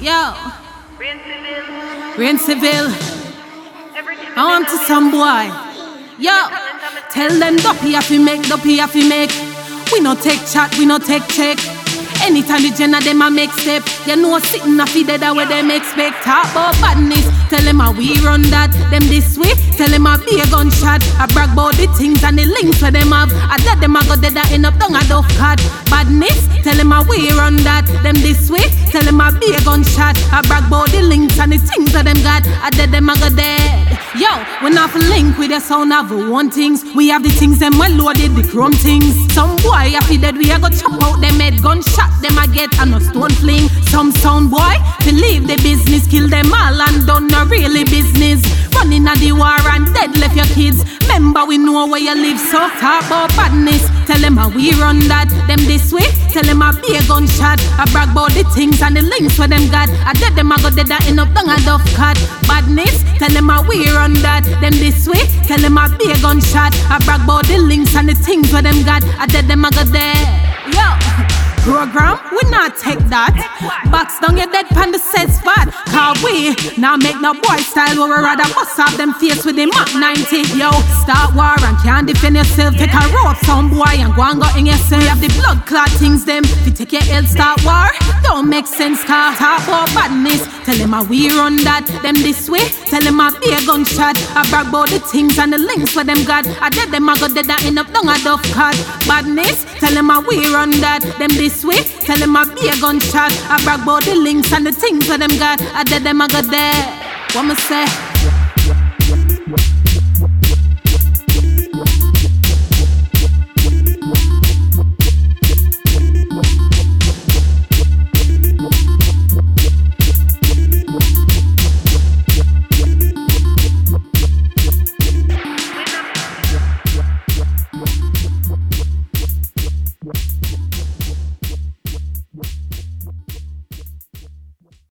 Yo. Raine Seville. want to some boy. Yo. Tell them dopey have to make, dopey have to make. We no take chat, we no take check. Anytime the Jenna them a make step, you know sitting a feed that where them expect. Talk about badness, tell them how we run that. Them this way, tell them a be a gunshot. I brag about the things and the links where them have. I let them a go dead a end up down a duff cut. Badness, tell them how we run that. Them this way, tell them a be a gunshot. I brag about the links and the things that them got. I dead them a go dead. Yo, we not link with the sound of one things. We have the things them well loaded, the chrome things. Some boy I feel that we a go chop out them head gunshot them I get and no stone fling. Some sound boy believe the business, kill them all and done no really business. Running at the war and dead left your kids. Remember we know where you live, so talk about badness. Tell them how we run that. Them this way, tell them I be a gunshot. I brag about the things and the links where them got. I dead them I go dead that end up down a duff cut. Badness, tell them how we run that. Them this way, tell them I be a gunshot. I brag about the links and the things where them got. I dead them I go dead. Yo. Program, we not take that. Box down your dead pan the set now make no boy style where we rather bust off them face with the Mach 90. Yo, start war and can't defend yourself. Take a rope, some boy, and go and go in yourself. We have the blood clot things, them. If you take your head, start war. Don't make sense, car. Talk about badness. Tell them how we run that. Them this way. Tell them I be a gunshot. I brag about the things and the links where them got. I dead them, I go dead, I end up down a duff cut. Badness. Tell them how we run that. Them this way. Tell them I be a gunshot. I brag about the links and the things that them got. I did them I got there. What me say?